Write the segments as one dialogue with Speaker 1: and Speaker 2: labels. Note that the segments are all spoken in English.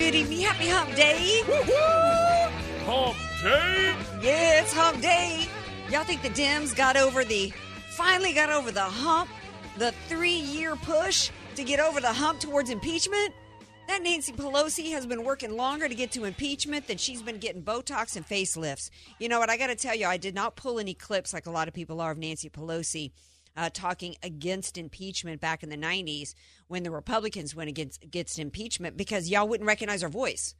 Speaker 1: Good evening. Happy Hump Day.
Speaker 2: Hump day.
Speaker 1: Yeah, it's Hump Day. Y'all think the Dems got over the, finally got over the hump, the three year push to get over the hump towards impeachment? That Nancy Pelosi has been working longer to get to impeachment than she's been getting Botox and facelifts. You know what? I got to tell you, I did not pull any clips like a lot of people are of Nancy Pelosi uh, talking against impeachment back in the 90s when the Republicans went against, against impeachment because y'all wouldn't recognize her voice.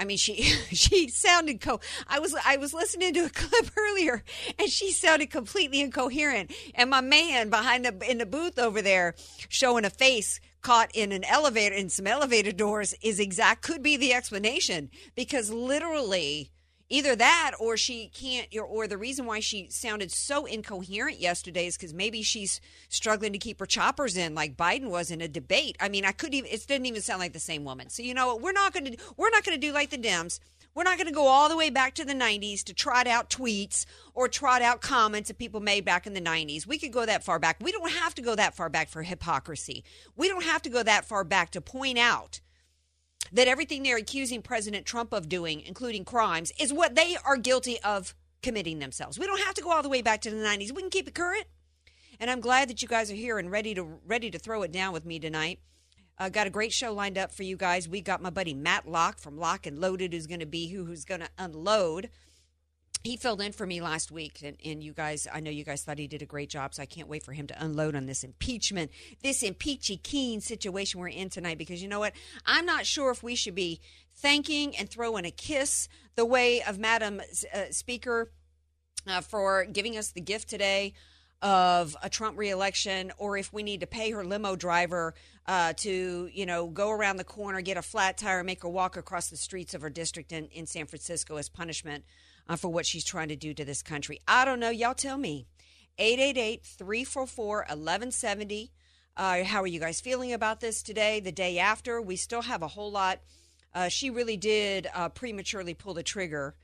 Speaker 1: I mean, she she sounded co. I was I was listening to a clip earlier, and she sounded completely incoherent. And my man behind the in the booth over there, showing a face caught in an elevator in some elevator doors, is exact could be the explanation because literally either that or she can't or, the reason why she sounded so incoherent yesterday is because maybe she's struggling to keep her choppers in like biden was in a debate i mean i couldn't even it didn't even sound like the same woman so you know what we're not going to we're not going to do like the dems we're not going to go all the way back to the 90s to trot out tweets or trot out comments that people made back in the 90s. We could go that far back. We don't have to go that far back for hypocrisy. We don't have to go that far back to point out that everything they're accusing President Trump of doing, including crimes, is what they are guilty of committing themselves. We don't have to go all the way back to the 90s. We can keep it current. And I'm glad that you guys are here and ready to ready to throw it down with me tonight. Uh, got a great show lined up for you guys. We got my buddy Matt Locke from Lock and Loaded who's going to be who who's going to unload. He filled in for me last week, and, and you guys, I know you guys thought he did a great job, so I can't wait for him to unload on this impeachment, this impeachy keen situation we're in tonight. Because you know what? I'm not sure if we should be thanking and throwing a kiss the way of Madam uh, Speaker uh, for giving us the gift today of a Trump reelection, or if we need to pay her limo driver uh, to, you know, go around the corner, get a flat tire, make her walk across the streets of her district in, in San Francisco as punishment uh, for what she's trying to do to this country. I don't know. Y'all tell me. 888 344 1170. Uh, how are you guys feeling about this today, the day after? We still have a whole lot. Uh, she really did uh, prematurely pull the trigger,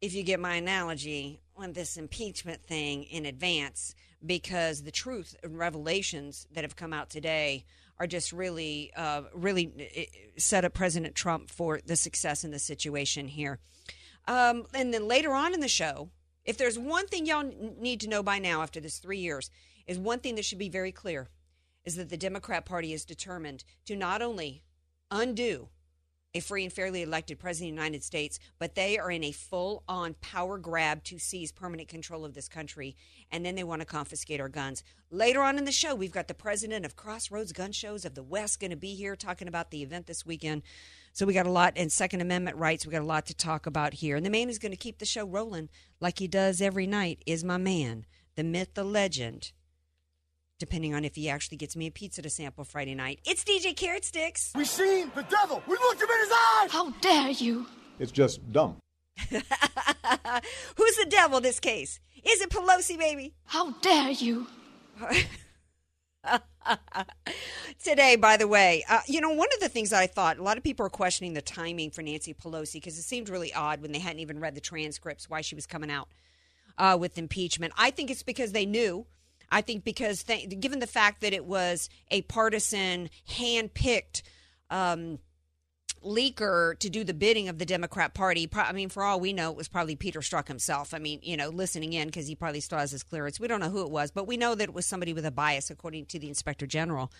Speaker 1: if you get my analogy, on this impeachment thing in advance because the truth and revelations that have come out today are just really, uh, really set up President Trump for the success in the situation here. Um, and then later on in the show, if there's one thing y'all need to know by now after this three years, is one thing that should be very clear is that the Democrat Party is determined to not only undo a free and fairly elected president of the United States, but they are in a full on power grab to seize permanent control of this country. And then they want to confiscate our guns. Later on in the show, we've got the president of Crossroads Gun Shows of the West going to be here talking about the event this weekend. So we got a lot, and Second Amendment rights, we got a lot to talk about here. And the man who's going to keep the show rolling like he does every night is my man, the myth, the legend, depending on if he actually gets me a pizza to sample Friday night. It's DJ Carrot Sticks.
Speaker 2: We seen the devil. We looked him in his eyes.
Speaker 3: How dare you?
Speaker 4: It's just dumb.
Speaker 1: Who's the devil this case? Is it Pelosi, baby?
Speaker 3: How dare you?
Speaker 1: Today, by the way, uh, you know, one of the things I thought, a lot of people are questioning the timing for Nancy Pelosi because it seemed really odd when they hadn't even read the transcripts why she was coming out uh, with impeachment. I think it's because they knew. I think because, given the fact that it was a partisan, hand picked, um, leaker to do the bidding of the Democrat Party. I mean, for all we know, it was probably Peter Strzok himself. I mean, you know, listening in because he probably still has his clearance. We don't know who it was, but we know that it was somebody with a bias, according to the Inspector General.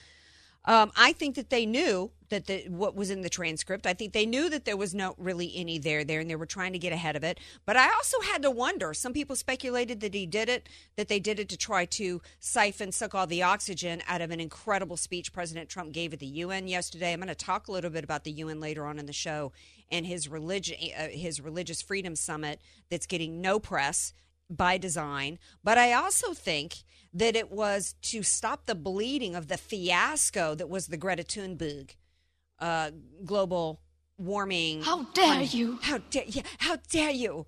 Speaker 1: Um, I think that they knew that the, what was in the transcript. I think they knew that there was no really any there there, and they were trying to get ahead of it. But I also had to wonder. Some people speculated that he did it, that they did it to try to siphon, suck all the oxygen out of an incredible speech President Trump gave at the UN yesterday. I'm going to talk a little bit about the UN later on in the show and his religion, uh, his religious freedom summit that's getting no press by design. But I also think that it was to stop the bleeding of the fiasco that was the Greta Thunberg uh, global warming.
Speaker 3: How dare you?
Speaker 1: How dare yeah, How dare you?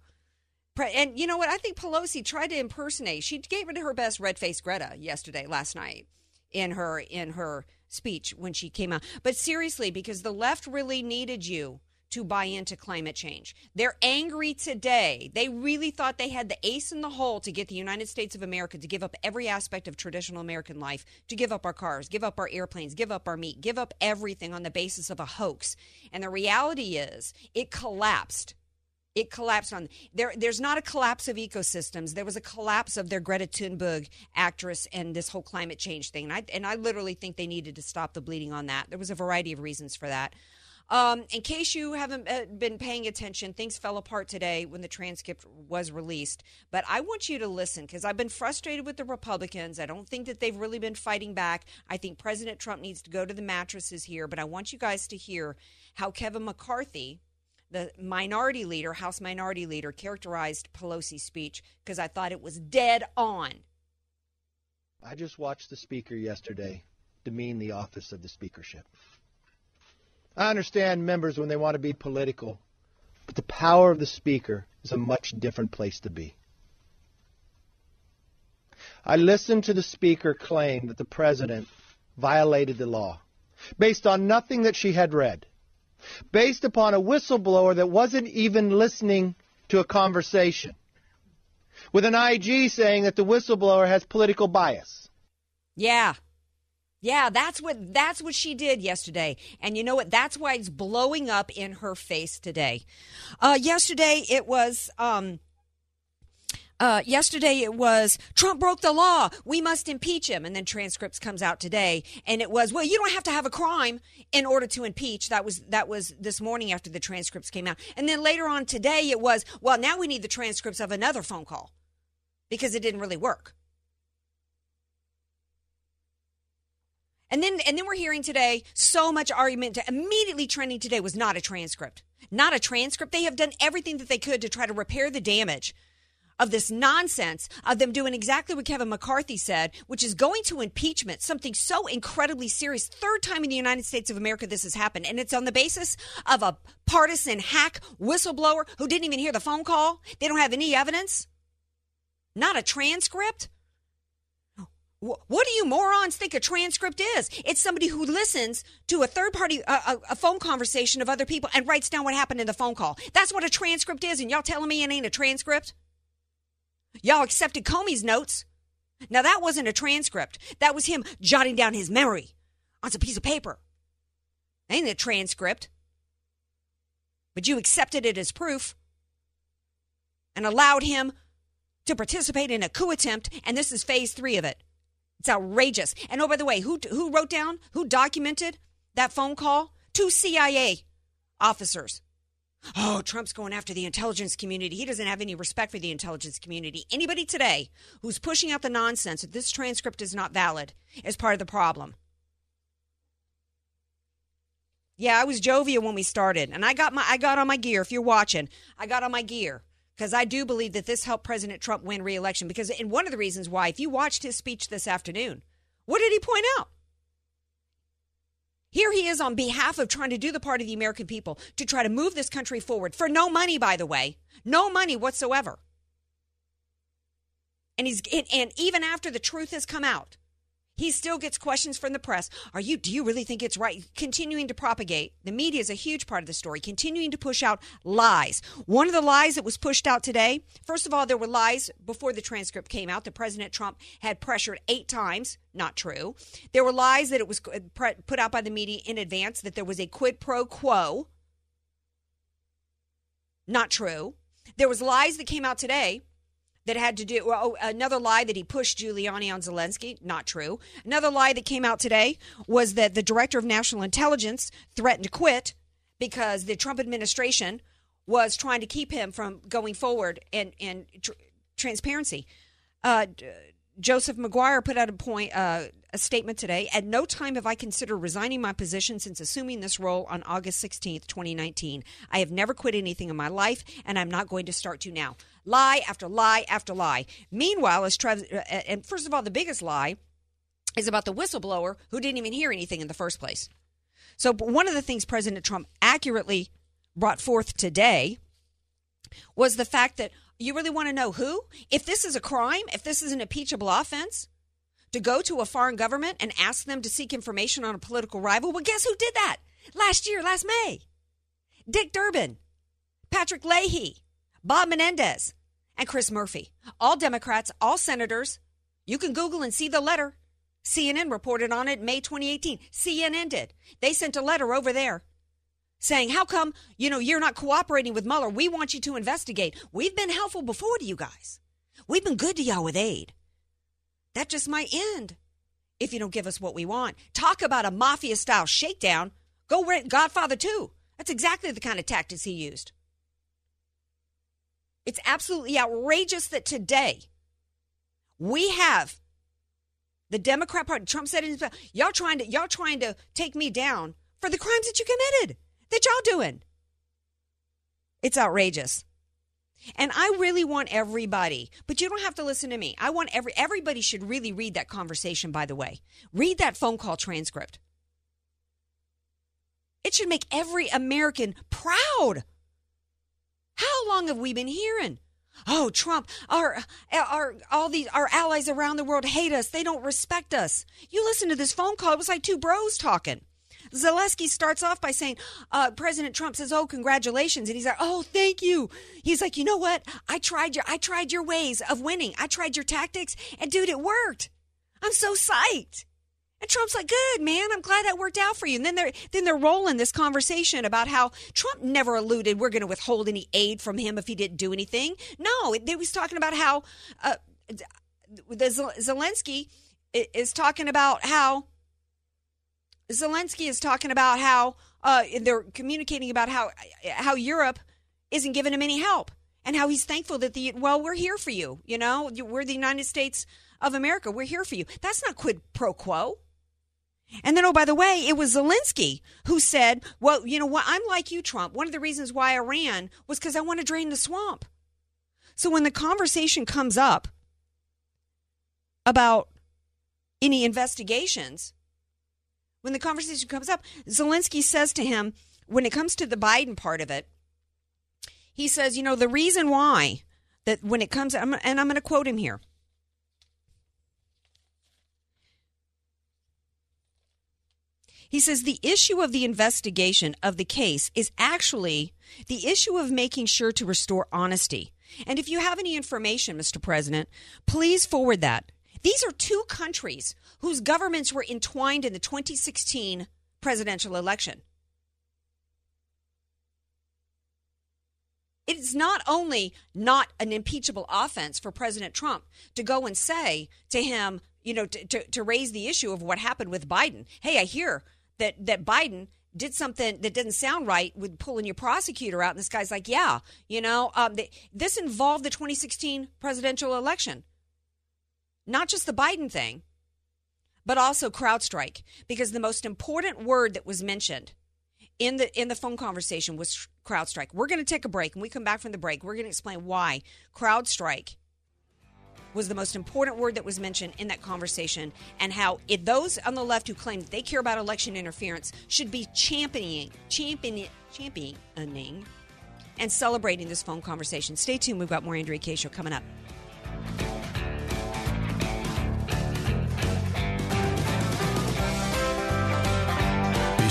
Speaker 1: And you know what? I think Pelosi tried to impersonate. She gave it her best red faced Greta yesterday, last night, in her in her speech when she came out. But seriously, because the left really needed you to buy into climate change. They're angry today. They really thought they had the ace in the hole to get the United States of America to give up every aspect of traditional American life, to give up our cars, give up our airplanes, give up our meat, give up everything on the basis of a hoax. And the reality is, it collapsed it collapsed on there there's not a collapse of ecosystems there was a collapse of their greta thunberg actress and this whole climate change thing and i and i literally think they needed to stop the bleeding on that there was a variety of reasons for that um, in case you haven't uh, been paying attention, things fell apart today when the transcript was released. But I want you to listen because I've been frustrated with the Republicans. I don't think that they've really been fighting back. I think President Trump needs to go to the mattresses here. But I want you guys to hear how Kevin McCarthy, the minority leader, House minority leader, characterized Pelosi's speech because I thought it was dead on.
Speaker 4: I just watched the speaker yesterday demean the office of the speakership. I understand members when they want to be political, but the power of the speaker is a much different place to be. I listened to the speaker claim that the president violated the law based on nothing that she had read, based upon a whistleblower that wasn't even listening to a conversation, with an IG saying that the whistleblower has political bias.
Speaker 1: Yeah. Yeah, that's what that's what she did yesterday. And you know what? That's why it's blowing up in her face today. Uh, yesterday it was um, uh, yesterday it was Trump broke the law. We must impeach him. And then transcripts comes out today, and it was well, you don't have to have a crime in order to impeach. That was that was this morning after the transcripts came out, and then later on today it was well, now we need the transcripts of another phone call because it didn't really work. And then and then we're hearing today so much argument to immediately trending today was not a transcript. Not a transcript. They have done everything that they could to try to repair the damage of this nonsense of them doing exactly what Kevin McCarthy said, which is going to impeachment, something so incredibly serious. Third time in the United States of America this has happened. And it's on the basis of a partisan hack whistleblower who didn't even hear the phone call. They don't have any evidence. Not a transcript. What do you morons think a transcript is? It's somebody who listens to a third party, a, a, phone conversation of other people and writes down what happened in the phone call. That's what a transcript is. And y'all telling me it ain't a transcript? Y'all accepted Comey's notes. Now that wasn't a transcript. That was him jotting down his memory on some piece of paper. Ain't a transcript. But you accepted it as proof and allowed him to participate in a coup attempt, and this is phase three of it. It's outrageous. And oh, by the way, who who wrote down, who documented that phone call? Two CIA officers. Oh, Trump's going after the intelligence community. He doesn't have any respect for the intelligence community. Anybody today who's pushing out the nonsense that this transcript is not valid is part of the problem. Yeah, I was jovial when we started, and I got my I got on my gear. If you're watching, I got on my gear because I do believe that this helped President Trump win re-election. Because and one of the reasons why, if you watched his speech this afternoon, what did he point out? Here he is on behalf of trying to do the part of the American people to try to move this country forward for no money, by the way, no money whatsoever. And he's and even after the truth has come out, he still gets questions from the press. Are you do you really think it's right? Continuing to propagate. The media is a huge part of the story, continuing to push out lies. One of the lies that was pushed out today, first of all, there were lies before the transcript came out that President Trump had pressured 8 times, not true. There were lies that it was uh, put out by the media in advance that there was a quid pro quo. Not true. There was lies that came out today that had to do well, oh, another lie that he pushed Giuliani on Zelensky. Not true. Another lie that came out today was that the director of national intelligence threatened to quit because the Trump administration was trying to keep him from going forward in in tr- transparency. Uh, Joseph Maguire put out a point, uh, a statement today. At no time have I considered resigning my position since assuming this role on August 16th, 2019. I have never quit anything in my life, and I'm not going to start to now. Lie after lie after lie. Meanwhile, as Trev, uh, and first of all, the biggest lie is about the whistleblower who didn't even hear anything in the first place. So, one of the things President Trump accurately brought forth today was the fact that you really want to know who? If this is a crime, if this is an impeachable offense, to go to a foreign government and ask them to seek information on a political rival, well, guess who did that last year, last May? Dick Durbin, Patrick Leahy, Bob Menendez, and Chris Murphy. All Democrats, all senators. You can Google and see the letter. CNN reported on it May 2018. CNN did. They sent a letter over there saying, How come, you know, you're not cooperating with Mueller? We want you to investigate. We've been helpful before to you guys. We've been good to y'all with aid. That just might end if you don't give us what we want. Talk about a mafia style shakedown. Go rent Godfather 2. That's exactly the kind of tactics he used. It's absolutely outrageous that today we have the Democrat Party. Trump said, in his, "Y'all trying to y'all trying to take me down for the crimes that you committed that y'all doing." It's outrageous. And I really want everybody, but you don't have to listen to me. I want every everybody should really read that conversation by the way. Read that phone call transcript. It should make every American proud. How long have we been hearing? Oh, Trump, our, our, all these, our allies around the world hate us. They don't respect us. You listen to this phone call. It was like two bros talking. Zelensky starts off by saying, uh, President Trump says, "Oh, congratulations," and he's like, "Oh, thank you." He's like, "You know what? I tried your, I tried your ways of winning. I tried your tactics, and dude, it worked. I'm so psyched." And Trump's like, "Good man, I'm glad that worked out for you." And then they're then they're rolling this conversation about how Trump never alluded we're going to withhold any aid from him if he didn't do anything. No, they was talking about how uh, the Zelensky is talking about how Zelensky is talking about how uh, they're communicating about how how Europe isn't giving him any help and how he's thankful that the well we're here for you. You know, we're the United States of America. We're here for you. That's not quid pro quo. And then, oh, by the way, it was Zelensky who said, well, you know what? I'm like you, Trump. One of the reasons why I ran was because I want to drain the swamp. So when the conversation comes up about any investigations, when the conversation comes up, Zelensky says to him, when it comes to the Biden part of it, he says, you know, the reason why that when it comes, and I'm going to quote him here. He says the issue of the investigation of the case is actually the issue of making sure to restore honesty. And if you have any information, Mr. President, please forward that. These are two countries whose governments were entwined in the 2016 presidential election. It's not only not an impeachable offense for President Trump to go and say to him, you know, to, to, to raise the issue of what happened with Biden. Hey, I hear that, that Biden did something that didn't sound right with pulling your prosecutor out. And this guy's like, yeah, you know, um, this involved the 2016 presidential election not just the Biden thing, but also CrowdStrike, because the most important word that was mentioned in the in the phone conversation was CrowdStrike. We're going to take a break, and we come back from the break. We're going to explain why CrowdStrike was the most important word that was mentioned in that conversation, and how it, those on the left who claim they care about election interference should be championing, championing, championing, and celebrating this phone conversation. Stay tuned. We've got more Andrea Kaye show coming up.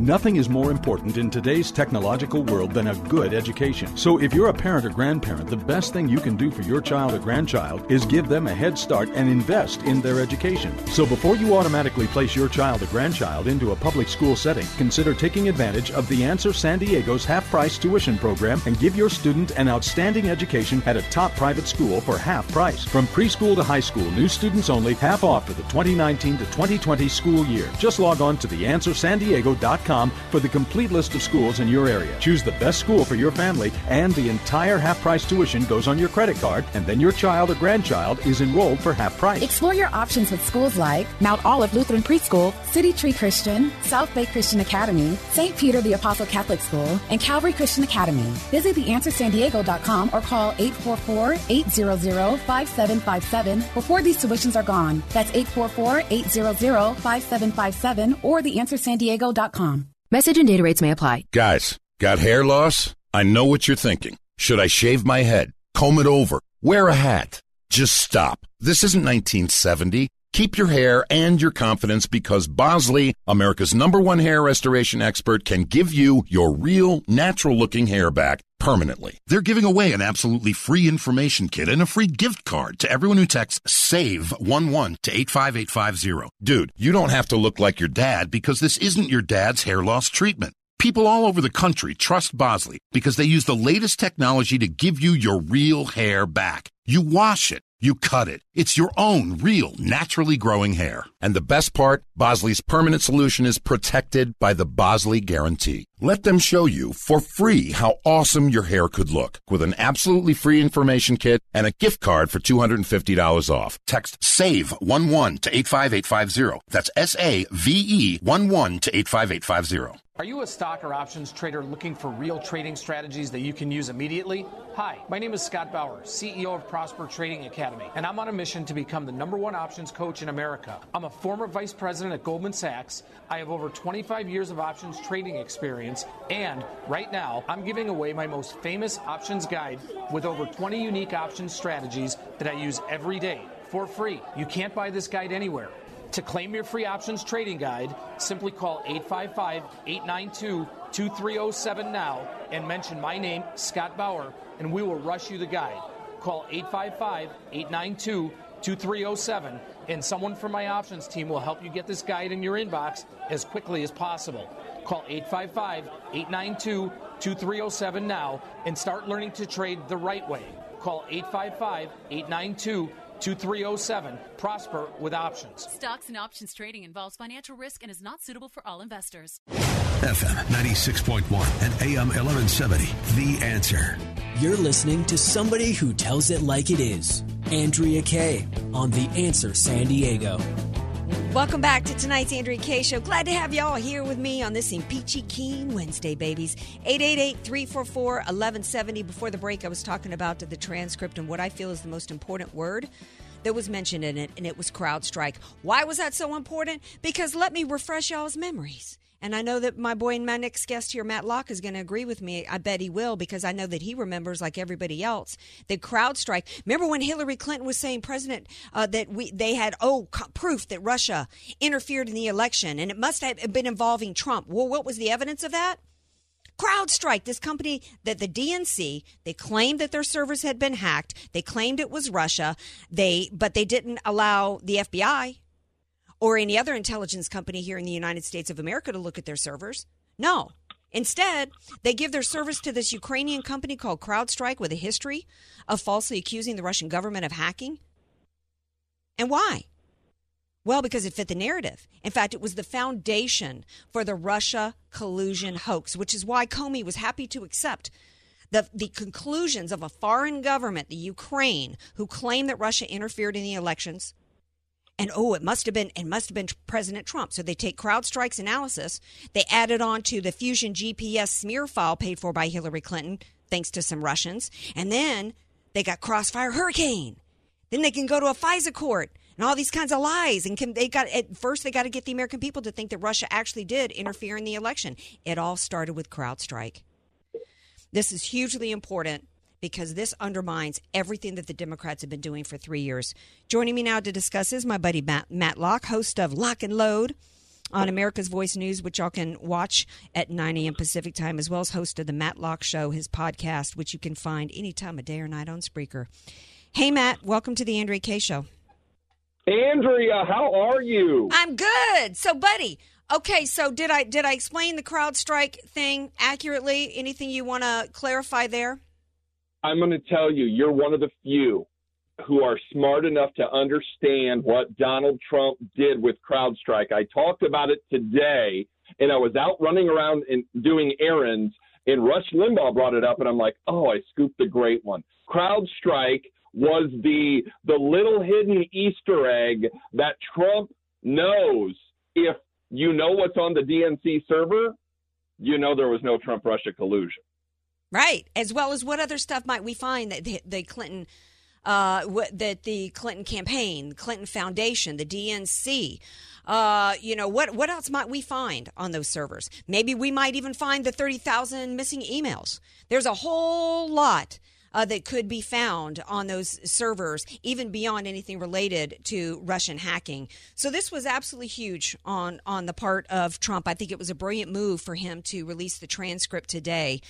Speaker 5: Nothing is more important in today's technological world than a good education. So if you're a parent or grandparent, the best thing you can do for your child or grandchild is give them a head start and invest in their education. So before you automatically place your child or grandchild into a public school setting, consider taking advantage of the Answer San Diego's half price tuition program and give your student an outstanding education at a top private school for half price. From preschool to high school, new students only, half off for the 2019 to 2020 school year. Just log on to theanswersandiego.com for the complete list of schools in your area. Choose the best school for your family, and the entire half price tuition goes on your credit card, and then your child or grandchild is enrolled for half price.
Speaker 6: Explore your options with schools like Mount Olive Lutheran Preschool, City Tree Christian, South Bay Christian Academy, St. Peter the Apostle Catholic School, and Calvary Christian Academy. Visit theanswersandiego.com or call 844-800-5757 before these tuitions are gone. That's 844-800-5757 or theanswersandiego.com.
Speaker 7: Message and data rates may apply.
Speaker 8: Guys, got hair loss? I know what you're thinking. Should I shave my head? Comb it over? Wear a hat? Just stop. This isn't 1970. Keep your hair and your confidence because Bosley, America's number one hair restoration expert, can give you your real, natural looking hair back permanently. They're giving away an absolutely free information kit and a free gift card to everyone who texts SAVE11 to 85850. Dude, you don't have to look like your dad because this isn't your dad's hair loss treatment. People all over the country trust Bosley because they use the latest technology to give you your real hair back. You wash it. You cut it. It's your own real, naturally growing hair. And the best part, Bosley's permanent solution is protected by the Bosley Guarantee. Let them show you for free how awesome your hair could look with an absolutely free information kit and a gift card for $250 off. Text SAVE11 to 85850. That's S A V E 11 to 85850.
Speaker 9: Are you a stock or options trader looking for real trading strategies that you can use immediately? Hi, my name is Scott Bauer, CEO of Prosper Trading Academy, and I'm on a mission to become the number one options coach in America. I'm a former vice president at Goldman Sachs. I have over 25 years of options trading experience, and right now, I'm giving away my most famous options guide with over 20 unique options strategies that I use every day for free. You can't buy this guide anywhere. To claim your free options trading guide, simply call 855 892 2307 now and mention my name, Scott Bauer, and we will rush you the guide. Call 855 892 2307 and someone from my options team will help you get this guide in your inbox as quickly as possible. Call 855 892 2307 now and start learning to trade the right way. Call 855 892 2307. Prosper with options.
Speaker 10: Stocks and options trading involves financial risk and is not suitable for all investors.
Speaker 11: FM 96.1 and AM 1170. The answer.
Speaker 12: You're listening to somebody who tells it like it is. Andrea Kaye on The Answer San Diego.
Speaker 1: Welcome back to tonight's Andrea Kaye Show. Glad to have y'all here with me on this Impeachy Keen Wednesday, babies. 888-344-1170. Before the break, I was talking about the transcript and what I feel is the most important word that was mentioned in it, and it was CrowdStrike. Why was that so important? Because let me refresh y'all's memories. And I know that my boy and my next guest here, Matt Locke, is going to agree with me. I bet he will because I know that he remembers, like everybody else, that CrowdStrike. Remember when Hillary Clinton was saying, President, uh, that we they had oh co- proof that Russia interfered in the election, and it must have been involving Trump. Well, what was the evidence of that? CrowdStrike, this company that the DNC, they claimed that their servers had been hacked. They claimed it was Russia. They, but they didn't allow the FBI or any other intelligence company here in the United States of America to look at their servers. No. Instead, they give their service to this Ukrainian company called CrowdStrike with a history of falsely accusing the Russian government of hacking. And why? Well, because it fit the narrative. In fact, it was the foundation for the Russia collusion hoax, which is why Comey was happy to accept the, the conclusions of a foreign government, the Ukraine, who claimed that Russia interfered in the elections and oh, it must have been it must have been President Trump. So they take CrowdStrike's analysis, they add it on to the Fusion GPS smear file paid for by Hillary Clinton, thanks to some Russians, and then they got Crossfire Hurricane. Then they can go to a FISA court and all these kinds of lies. And can, they got at first they got to get the American people to think that Russia actually did interfere in the election. It all started with CrowdStrike. This is hugely important because this undermines everything that the Democrats have been doing for three years. Joining me now to discuss is my buddy Matt, Matt Locke, host of Lock and Load on America's Voice News, which y'all can watch at 9 a.m. Pacific time, as well as host of the Matt Locke Show, his podcast, which you can find any time of day or night on Spreaker. Hey, Matt, welcome to the Andrea Kaye Show.
Speaker 7: Andrea, how are you?
Speaker 1: I'm good. So, buddy, okay. So, did I did I explain the CrowdStrike thing accurately? Anything you want to clarify there?
Speaker 7: I'm going to tell you, you're one of the few who are smart enough to understand what Donald Trump did with CrowdStrike. I talked about it today, and I was out running around and doing errands, and Rush Limbaugh brought it up, and I'm like, oh, I scooped the great one. CrowdStrike was the the little hidden Easter egg that Trump knows if you know what's on the DNC server, you know there was no Trump Russia collusion.
Speaker 1: Right, as well as what other stuff might we find that the, the Clinton uh, what, that the Clinton campaign, Clinton Foundation, the DNC, uh, you know, what what else might we find on those servers? Maybe we might even find the thirty thousand missing emails. There's a whole lot uh, that could be found on those servers, even beyond anything related to Russian hacking. So this was absolutely huge on on the part of Trump. I think it was a brilliant move for him to release the transcript today.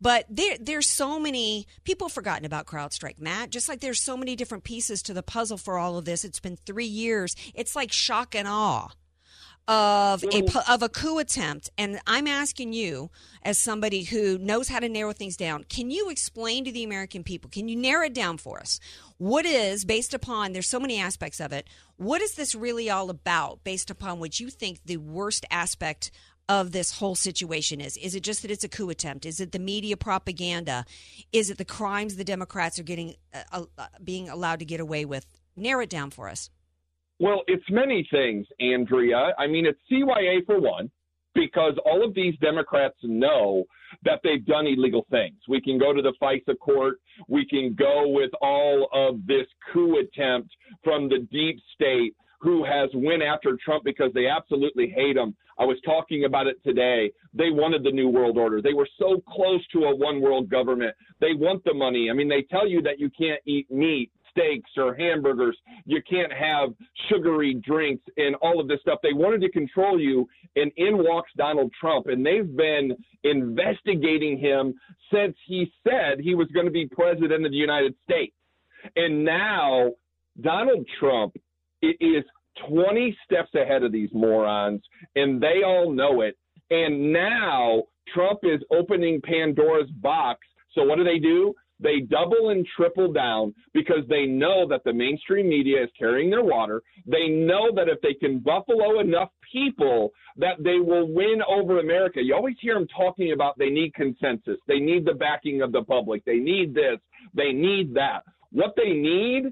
Speaker 1: But there, there's so many people forgotten about CrowdStrike, Matt. Just like there's so many different pieces to the puzzle for all of this. It's been three years. It's like shock and awe of a of a coup attempt and I'm asking you as somebody who knows how to narrow things down can you explain to the American people can you narrow it down for us? What is based upon there's so many aspects of it what is this really all about based upon what you think the worst aspect of this whole situation is? Is it just that it's a coup attempt? Is it the media propaganda? Is it the crimes the democrats are getting uh, uh, being allowed to get away with? Narrow it down for us
Speaker 7: well, it's many things, Andrea. I mean, it's CYA for one, because all of these Democrats know that they've done illegal things. We can go to the FISA court. We can go with all of this coup attempt from the deep state who has went after Trump because they absolutely hate him. I was talking about it today. They wanted the new world order. They were so close to a one world government. They want the money. I mean, they tell you that you can't eat meat steaks or hamburgers. You can't have sugary drinks and all of this stuff. They wanted to control you, and in walks Donald Trump, and they've been investigating him since he said he was going to be president of the United States. And now Donald Trump is 20 steps ahead of these morons, and they all know it. And now Trump is opening Pandora's box. So what do they do? They double and triple down because they know that the mainstream media is carrying their water. They know that if they can buffalo enough people, that they will win over America. You always hear them talking about they need consensus. They need the backing of the public. They need this. They need that. What they need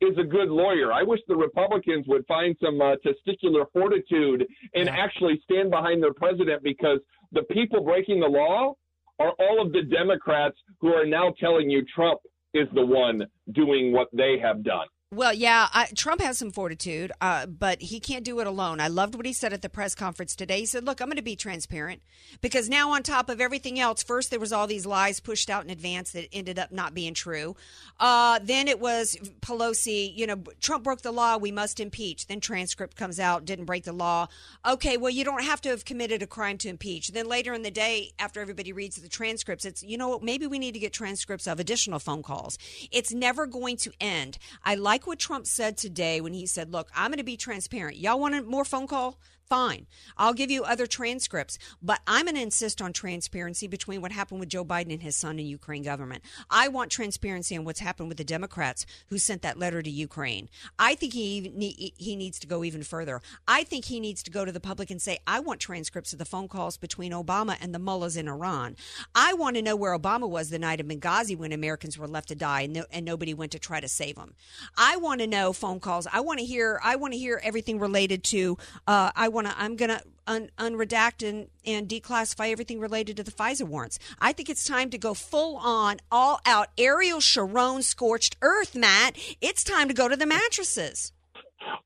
Speaker 7: is a good lawyer. I wish the Republicans would find some uh, testicular fortitude and yeah. actually stand behind their president because the people breaking the law are all of the Democrats who are now telling you Trump is the one doing what they have done.
Speaker 1: Well, yeah, I, Trump has some fortitude, uh, but he can't do it alone. I loved what he said at the press conference today. He said, "Look, I'm going to be transparent because now, on top of everything else, first there was all these lies pushed out in advance that ended up not being true. Uh, then it was Pelosi. You know, Trump broke the law. We must impeach. Then transcript comes out, didn't break the law. Okay, well, you don't have to have committed a crime to impeach. Then later in the day, after everybody reads the transcripts, it's you know maybe we need to get transcripts of additional phone calls. It's never going to end. I like what Trump said today when he said, "Look, I'm going to be transparent. Y'all want a more phone call? Fine. I'll give you other transcripts, but I'm going to insist on transparency between what happened with Joe Biden and his son in Ukraine government. I want transparency on what's happened with the Democrats who sent that letter to Ukraine. I think he he needs to go even further. I think he needs to go to the public and say, "I want transcripts of the phone calls between Obama and the mullahs in Iran. I want to know where Obama was the night of Benghazi when Americans were left to die and, no, and nobody went to try to save them. I want to know phone calls. I want to hear. I want to hear everything related to. Uh, I want to. I'm going to un, unredact and, and declassify everything related to the FISA warrants. I think it's time to go full on, all out Ariel Sharon scorched earth, Matt. It's time to go to the mattresses.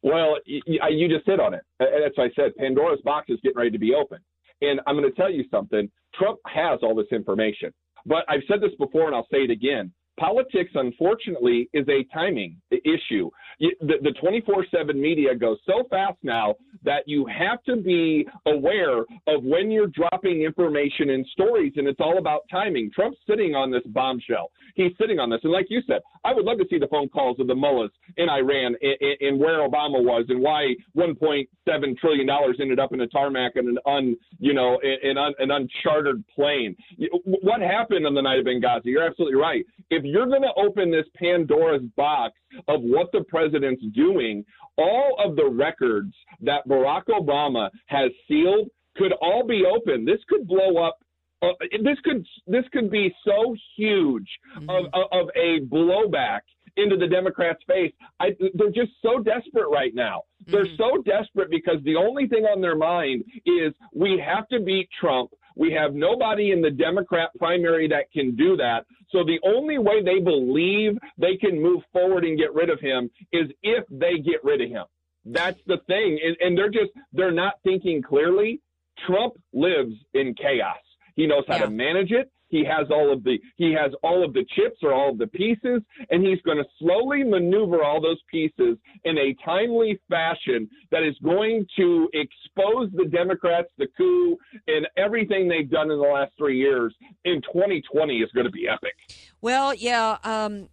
Speaker 7: Well, you just hit on it. That's what I said. Pandora's box is getting ready to be open. And I'm going to tell you something. Trump has all this information. But I've said this before and I'll say it again politics, unfortunately, is a timing issue. The 24 7 media goes so fast now that you have to be aware of when you're dropping information in stories, and it's all about timing. Trump's sitting on this bombshell. He's sitting on this. And like you said, I would love to see the phone calls of the mullahs in Iran and, where Obama was and why $1.7 trillion ended up in a tarmac and an un, you know, an, un, an unchartered plane. What happened on the night of Benghazi? You're absolutely right. If you're going to open this Pandora's box of what the president's doing, all of the records that Barack Obama has sealed could all be open. This could blow up uh, this could this could be so huge mm-hmm. of, of a blowback into the Democrats' face. I, they're just so desperate right now. Mm-hmm. They're so desperate because the only thing on their mind is we have to beat Trump. We have nobody in the Democrat primary that can do that. So the only way they believe they can move forward and get rid of him is if they get rid of him. That's the thing. And, and they're just, they're not thinking clearly. Trump lives in chaos. He knows how yeah. to manage it. He has all of the he has all of the chips or all of the pieces, and he's going to slowly maneuver all those pieces in a timely fashion that is going to expose the Democrats, the coup, and everything they've done in the last three years. In 2020 is going to be epic.
Speaker 1: Well, yeah. Um,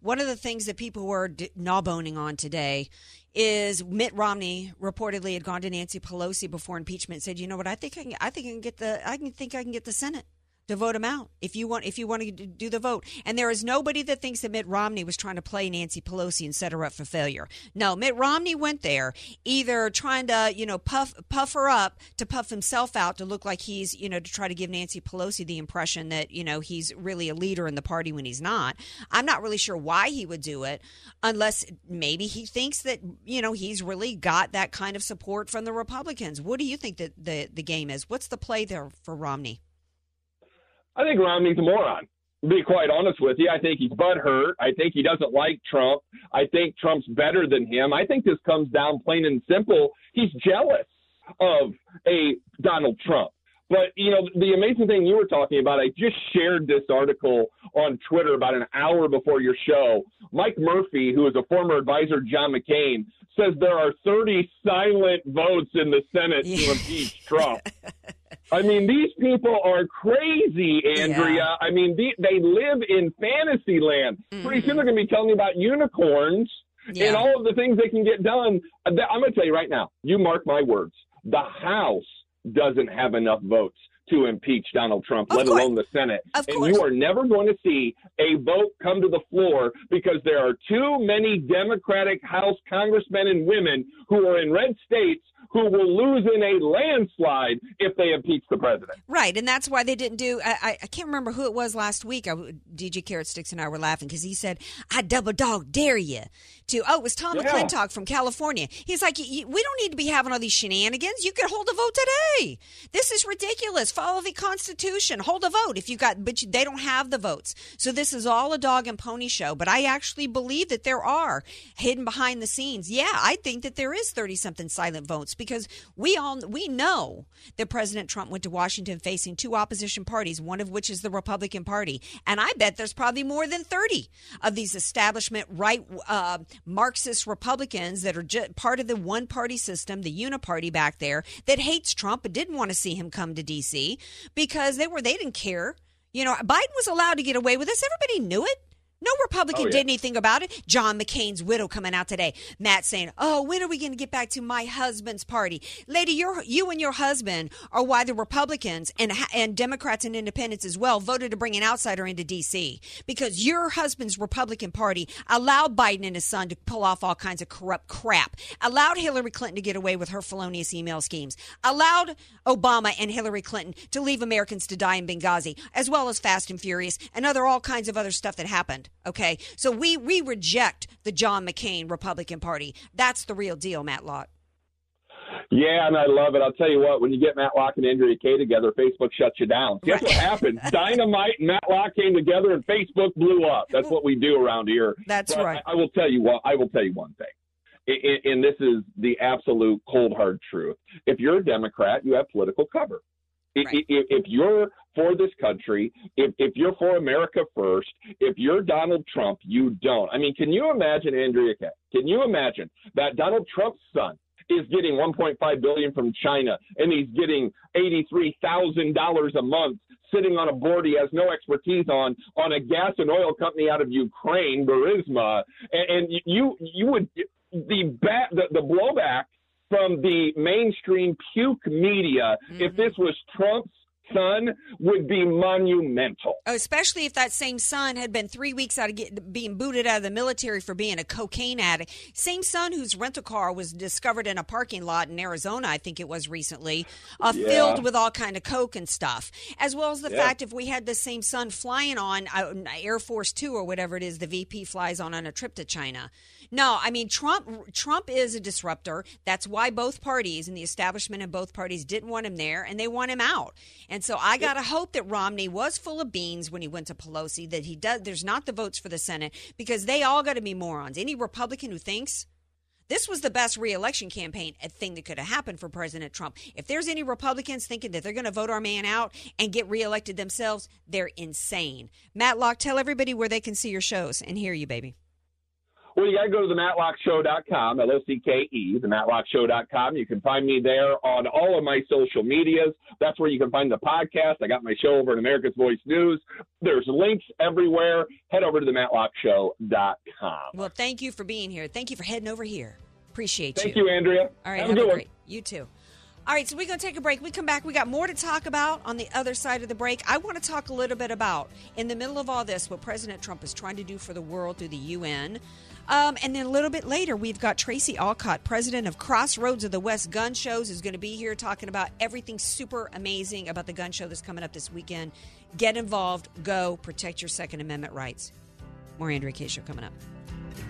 Speaker 1: one of the things that people were d- gnawboning on today is Mitt Romney reportedly had gone to Nancy Pelosi before impeachment and said, "You know what? I think I can, I think I can get the I can think I can get the Senate." To vote him out if you want if you want to do the vote. And there is nobody that thinks that Mitt Romney was trying to play Nancy Pelosi and set her up for failure. No, Mitt Romney went there either trying to you know puff puff her up to puff himself out to look like he's you know to try to give Nancy Pelosi the impression that you know he's really a leader in the party when he's not. I'm not really sure why he would do it unless maybe he thinks that you know he's really got that kind of support from the Republicans. What do you think that the the game is? What's the play there for Romney?
Speaker 7: I think Romney's a moron. To be quite honest with you, I think he's butthurt. I think he doesn't like Trump. I think Trump's better than him. I think this comes down plain and simple. He's jealous of a Donald Trump. But you know, the amazing thing you were talking about, I just shared this article on Twitter about an hour before your show. Mike Murphy, who is a former advisor John McCain, says there are 30 silent votes in the Senate yeah. to impeach Trump. I mean, these people are crazy, Andrea. Yeah. I mean, they, they live in fantasy land. Mm-hmm. Pretty soon they're going to be telling you about unicorns yeah. and all of the things they can get done. I'm going to tell you right now, you mark my words, the House doesn't have enough votes to impeach Donald Trump, of let course. alone the Senate.
Speaker 1: Of
Speaker 7: and
Speaker 1: course.
Speaker 7: you are never going to see a vote come to the floor because there are too many Democratic House congressmen and women who are in red states who will lose in a landslide if they impeach the president.
Speaker 1: Right, and that's why they didn't do. I, I can't remember who it was last week. I, DJ Carrot Sticks and I were laughing because he said, "I double dog dare you to." Oh, it was Tom yeah. McClintock from California. He's like, "We don't need to be having all these shenanigans. You could hold a vote today. This is ridiculous. Follow the Constitution. Hold a vote if you got." But they don't have the votes, so this is all a dog and pony show. But I actually believe that there are hidden behind the scenes. Yeah, I think that there is thirty something silent votes because we all we know that President Trump went to Washington facing two opposition parties, one of which is the Republican Party, and I bet there's probably more than thirty of these establishment right uh, Marxist Republicans that are just part of the one party system, the uniparty back there that hates Trump but didn't want to see him come to D.C. because they were they didn't care. You know, Biden was allowed to get away with this. Everybody knew it. No Republican
Speaker 7: Oh, yeah.
Speaker 1: did anything about it. John McCain's widow coming out today. Matt saying, "Oh, when are we going to get back to my husband's party, lady? Your you and your husband are why the Republicans and and Democrats and Independents as well voted to bring an outsider into D.C. because your husband's Republican Party allowed Biden and his son to pull off all kinds of corrupt crap, allowed Hillary Clinton to get away with her felonious email schemes, allowed Obama and Hillary Clinton to leave Americans to die in Benghazi, as well as Fast and Furious and other all kinds of other stuff that happened. Okay, so we we reject the John McCain Republican Party. That's the real deal, Matt Lott.
Speaker 7: Yeah, and I love it. I'll tell you what, when you get Matlock and Andrea Kaye together, Facebook shuts you down. Guess what happened? Dynamite and Matlock came together and Facebook blew up. That's what we do around here.
Speaker 1: That's
Speaker 7: But
Speaker 1: right.
Speaker 7: I, I will tell you what, I will tell you one thing. I- I- And this is the absolute cold hard truth. If you're a Democrat, you have political cover. If, if you're for this country, if, if you're for America first, if you're Donald Trump, you don't. I mean, can you imagine, Andrea? Can you imagine that Donald Trump's son is getting 1.5 billion from China, and he's getting 83,000 dollars a month, sitting on a board he has no expertise on, on a gas and oil company out of Ukraine, Burisma, and, and you you would the bat the, the blowback from the mainstream puke media if mm-hmm. this was Trump's son would be monumental.
Speaker 1: Especially if that same son had been three weeks out of get, being booted out of the military for being a cocaine addict. Same son whose rental car was discovered in a parking lot in Arizona, I think it was recently, uh,
Speaker 13: Yeah.
Speaker 1: filled with all kind of coke and stuff. As well as the
Speaker 13: Yeah.
Speaker 1: fact if we had the same son flying on uh, Air Force Two or whatever it is, the VP flies on on a trip to China. No, I mean Trump. Trump is a disruptor. That's why both parties and the establishment in both parties didn't want him there, and they want him out. And so I gotta hope that Romney was full of beans when he went to Pelosi. That he does. There's not the votes for the Senate because they all got to be morons. Any Republican who thinks this was the best reelection campaign a thing that could have happened for President Trump. If there's any Republicans thinking that they're going to vote our man out and get reelected themselves, they're insane. Matt Locke, tell everybody where they can see your shows and hear you, baby.
Speaker 7: Well, you got to go to the matlockshow.com, L O C K E, the matlockshow.com. You can find me there on all of my social medias. That's where you can find the podcast. I got my show over at America's Voice News. There's links everywhere. Head over to the matlockshow.com.
Speaker 1: Well, thank you for being here. Thank you for heading over here. Appreciate
Speaker 7: Thank
Speaker 1: you.
Speaker 7: Thank you, Andrea.
Speaker 1: All right,
Speaker 7: Have
Speaker 1: have,
Speaker 7: a good
Speaker 1: a
Speaker 7: one.
Speaker 1: great. You too. All right, so we're going to take a break. We come back. We got more to talk about on the other side of the break. I want to talk a little bit about, in the middle of all this, what President Trump is trying to do for the world through the UN. Um, and then a little bit later, we've got Tracy Olcott, president of Crossroads of the West Gun Shows, is going to be here talking about everything super amazing about the gun show that's coming up this weekend. Get involved, go, protect your Second Amendment rights. More Andrea Kaye Show coming up.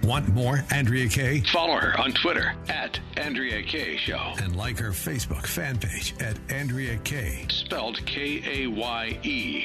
Speaker 11: Want more Andrea Kaye?
Speaker 14: Follow her on Twitter at Andrea Kaye Show.
Speaker 11: And like her Facebook fan page at Andrea Kaye.
Speaker 14: Spelled K A Y E.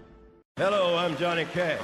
Speaker 15: Hello, I'm Johnny Cash.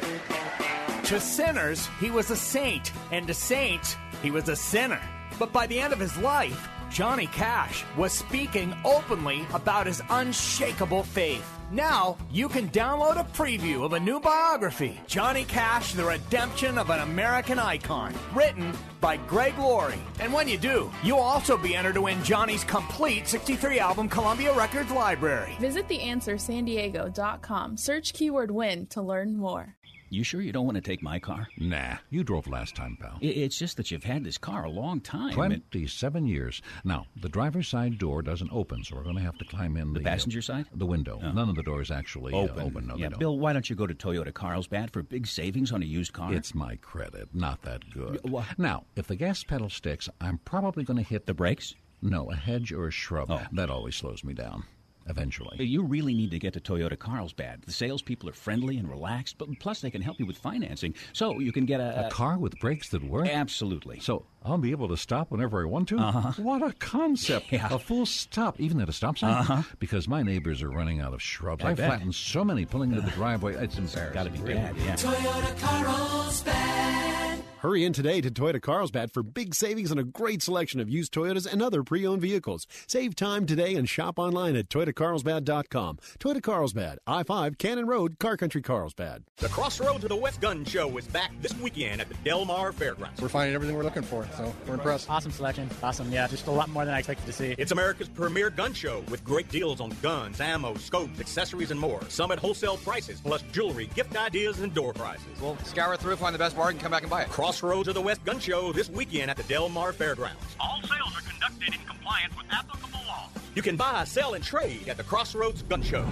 Speaker 16: To sinners, he was a saint, and to saints, he was a sinner. But by the end of his life, Johnny Cash was speaking openly about his unshakable faith. Now, you can download a preview of a new biography, Johnny Cash, The Redemption of an American Icon, written by Greg Laurie. And when you do, you'll also be entered to win Johnny's complete 63 album Columbia Records library.
Speaker 17: Visit theanswersan theanswersandiego.com. Search keyword win to learn more.
Speaker 18: You sure you don't want to take my car?
Speaker 5: Nah, you drove last time, pal.
Speaker 18: It's just that you've had this car a long time. and-
Speaker 5: 27 years. Now, the driver's side door doesn't open, so we're going to have to climb in the,
Speaker 18: passenger
Speaker 5: uh,
Speaker 18: side?
Speaker 5: The window.
Speaker 18: Oh.
Speaker 5: None of the doors actually uh,
Speaker 18: open.
Speaker 5: open. No,
Speaker 18: yeah,
Speaker 5: they don't.
Speaker 18: Bill, why don't you go to Toyota Carlsbad for big savings on a used car?
Speaker 5: It's my credit, not that good.
Speaker 18: Y- wha-
Speaker 5: Now, if the gas pedal sticks, I'm probably going to hit
Speaker 18: the brakes.
Speaker 5: No, a hedge or a shrub.
Speaker 18: Oh.
Speaker 5: That always slows me down. Eventually.
Speaker 18: You really need to get to Toyota Carlsbad. The salespeople are friendly and relaxed, but plus they can help you with financing, so you can get a,
Speaker 5: A car with brakes that work?
Speaker 18: Absolutely.
Speaker 5: So I'll be able to stop whenever I want to?
Speaker 18: Uh-huh.
Speaker 5: What a concept.
Speaker 18: Yeah.
Speaker 5: A full stop, even at a stop sign?
Speaker 18: Uh-huh.
Speaker 5: Because my neighbors are running out of shrubs.
Speaker 18: I
Speaker 5: I, flattened so many pulling into the driveway. It's embarrassing.
Speaker 18: Gotta be
Speaker 5: really.
Speaker 18: bad, yeah.
Speaker 17: Toyota Carlsbad.
Speaker 19: Hurry in today to Toyota Carlsbad for big savings on a great selection of used Toyotas and other pre-owned vehicles. Save time today and shop online at toyotacarlsbad.com. Toyota Carlsbad, I-5 Cannon Road, Car Country Carlsbad.
Speaker 20: The Crossroads of the West Gun Show is back this weekend at the Del Mar Fairgrounds.
Speaker 21: We're finding everything we're looking for, so we're impressed.
Speaker 22: Awesome selection. Awesome. Yeah, just a lot more than I expected to see.
Speaker 20: It's America's premier gun show with great deals on guns, ammo, scopes, accessories, and more. Some at wholesale prices, plus jewelry, gift ideas, and door prizes.
Speaker 23: We'll scour through, find the best bargain, come back and buy it.
Speaker 20: Crossroads of the West Gun Show this weekend at the Del Mar Fairgrounds.
Speaker 24: All sales are conducted in compliance with applicable law.
Speaker 20: You can buy, sell, and trade at the Crossroads Gun Show.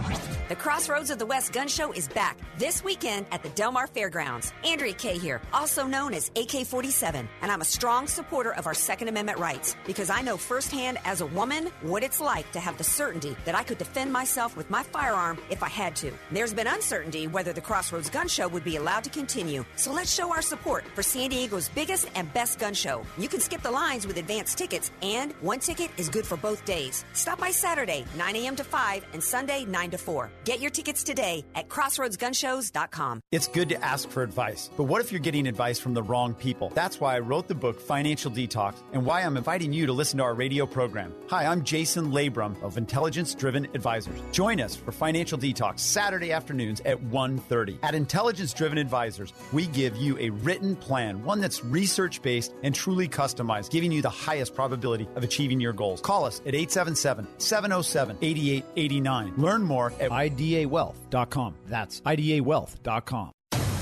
Speaker 25: The Crossroads of the West Gun Show is back this weekend at the Del Mar Fairgrounds. Andrea Kaye here, also known as AK 47, and I'm a strong supporter of our Second Amendment rights because I know firsthand as a woman what it's like to have the certainty that I could defend myself with my firearm if I had to. There's been uncertainty whether the Crossroads Gun Show would be allowed to continue, so let's show our support for San Diego's biggest and best gun show. You can skip the lines with advanced tickets, and one ticket is good for both days. Stop by Saturday, 9 a.m. to 5, and Sunday, 9 to 4. Get your tickets today at crossroadsgunshows.com.
Speaker 26: It's good to ask for advice, but what if you're getting advice from the wrong people? That's why I wrote the book Financial Detox and why I'm inviting you to listen to our radio program. Hi, I'm Jason Labrum of Intelligence Driven Advisors. Join us for Financial Detox Saturday afternoons at 1:30. At Intelligence Driven Advisors, we give you a written plan, one that's research-based and truly customized, giving you the highest probability of achieving your goals. Call us at 877-707-8889. Learn more at idawealth.com. That's idawealth.com.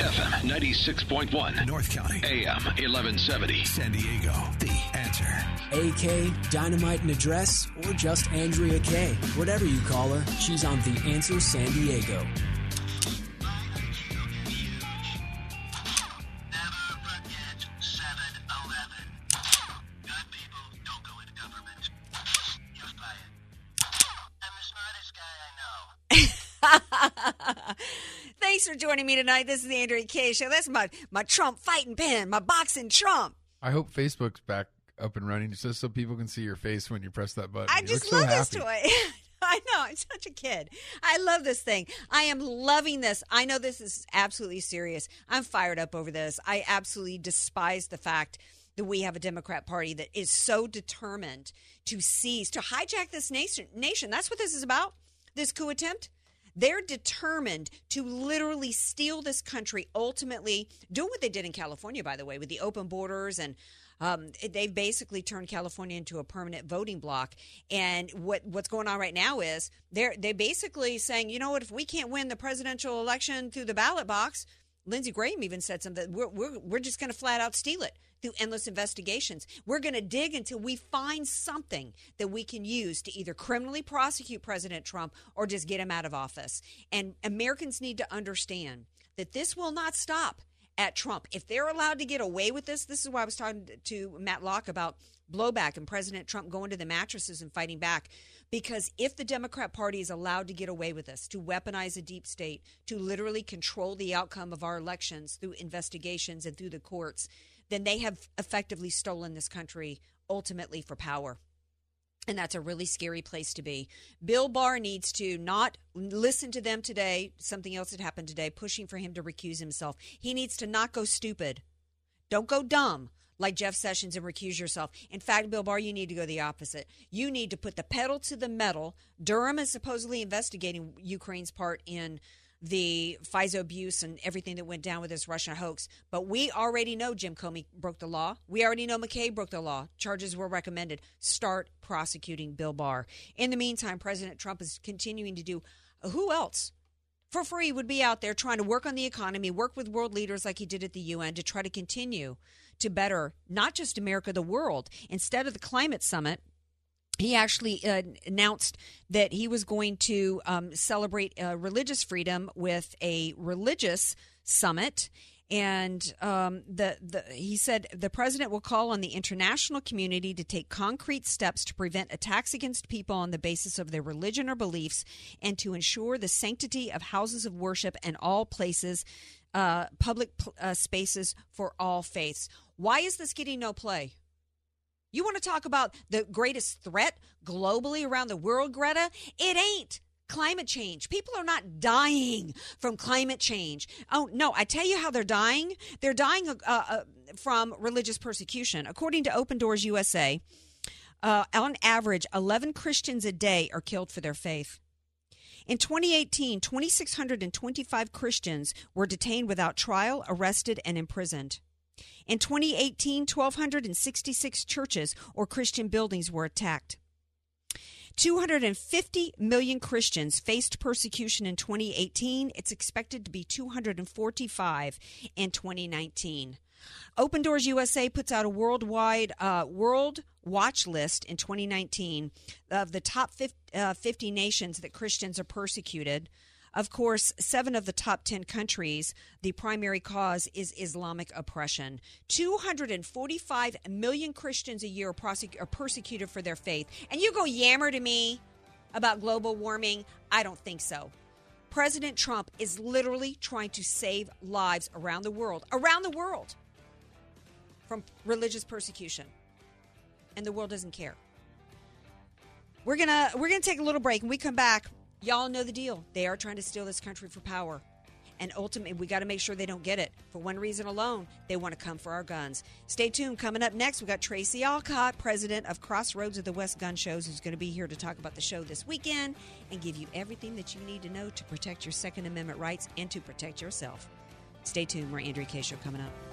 Speaker 14: FM 96.1.
Speaker 11: North County.
Speaker 14: AM 1170.
Speaker 11: San Diego. The answer.
Speaker 12: AK, Dynamite and Address, or just Andrea Kaye Whatever you call her, she's on The Answer San Diego.
Speaker 1: Thanks for joining me tonight. This is the Andrea Kaye Show. That's my my Trump fighting pen, my boxing Trump.
Speaker 27: I hope Facebook's back up and running just so people can see your face when you press that button.
Speaker 1: I
Speaker 27: You
Speaker 1: just
Speaker 27: look so
Speaker 1: love this toy. I know, I'm such a kid. I love this thing. I am loving this. I know this is absolutely serious. I'm fired up over this. I absolutely despise the fact that we have a Democrat Party that is so determined to seize, to hijack this nation. Nation. That's what this is about. This coup attempt. They're determined to literally steal this country, ultimately doing what they did in California, by the way, with the open borders and um, they've basically turned California into a permanent voting block. And what what's going on right now is they're they basically saying, you know what, if we can't win the presidential election through the ballot box, Lindsey Graham even said something. We're we're, we're just going to flat out steal it through endless investigations. We're going to dig until we find something that we can use to either criminally prosecute President Trump or just get him out of office. And Americans need to understand that this will not stop at Trump. If they're allowed to get away with this, this is why I was talking to Matt Locke about blowback and President Trump going to the mattresses and fighting back. Because if the Democrat Party is allowed to get away with this, to weaponize a deep state, to literally control the outcome of our elections through investigations and through the courts, then they have effectively stolen this country ultimately for power. And that's a really scary place to be. Bill Barr needs to not listen to them today. Something else had happened today, pushing for him to recuse himself. He needs to not go stupid. Don't go dumb like Jeff Sessions and recuse yourself. In fact, Bill Barr, you need to go the opposite. You need to put the pedal to the metal. Durham is supposedly investigating Ukraine's part in the FISA abuse and everything that went down with this Russia hoax. But we already know Jim Comey broke the law. We already know McCabe broke the law. Charges were recommended. Start prosecuting Bill Barr. In the meantime, President Trump is continuing to do who else? for free would be out there trying to work on the economy, work with world leaders like he did at the UN to try to continue to better not just America, the world. Instead of the climate summit, he actually uh, announced that he was going to um, celebrate uh, religious freedom with a religious summit. And um, the, the he said the president will call on the international community to take concrete steps to prevent attacks against people on the basis of their religion or beliefs, and to ensure the sanctity of houses of worship and all places, uh, public uh, spaces for all faiths. Why is this getting no play? You want to talk about the greatest threat globally around the world, Greta? It ain't climate change. People are not dying from climate change. Oh, no, I tell you how they're dying. They're dying uh, uh, from religious persecution. According to Open Doors USA, uh, on average, 11 Christians a day are killed for their faith. In 2018, 2,625 Christians were detained without trial, arrested, and imprisoned. In 2018, 1,266 churches or Christian buildings were attacked. 250 million Christians faced persecution in 2018. It's expected to be 245 in 2019. Open Doors USA puts out a worldwide uh, world watch list in 2019 of the top 50, uh, 50 nations that Christians are persecuted. Of course, seven of the top 10 countries, the primary cause is Islamic oppression. 245 million Christians a year are, prosec- are persecuted for their faith. And you go yammer to me about global warming? I don't think so. President Trump is literally trying to save lives around the world, around the world, from religious persecution. And the world doesn't care. We're gonna we're gonna take a little break and we come back. Y'all know the deal. They are trying to steal this country for power. And ultimately, we got to make sure they don't get it. For one reason alone, they want to come for our guns. Stay tuned. Coming up next, we got Tracy Olcott, president of Crossroads of the West Gun Shows, who's going to be here to talk about the show this weekend and give you everything that you need to know to protect your Second Amendment rights and to protect yourself. Stay tuned. More Andrea Kaye Show coming up.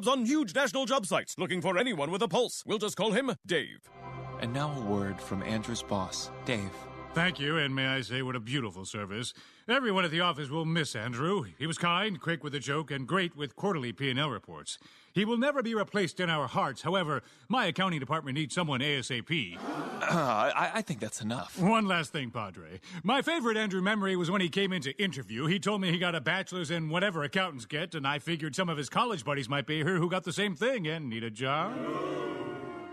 Speaker 28: jobs on huge national job sites looking for anyone with a pulse. We'll just call him Dave.
Speaker 29: And now a word from Andrew's boss, Dave.
Speaker 30: Thank you, and may I say what a beautiful service. Everyone at the office will miss Andrew. He was kind, quick with a joke, and great with quarterly P&L reports. He will never be replaced in our hearts. However, my accounting department needs someone ASAP.
Speaker 29: Uh, I, I think that's enough.
Speaker 30: One last thing, Padre. My favorite Andrew memory was when he came in to interview. He told me he got a bachelor's in whatever accountants get, and I figured some of his college buddies might be here who got the same thing and need a job.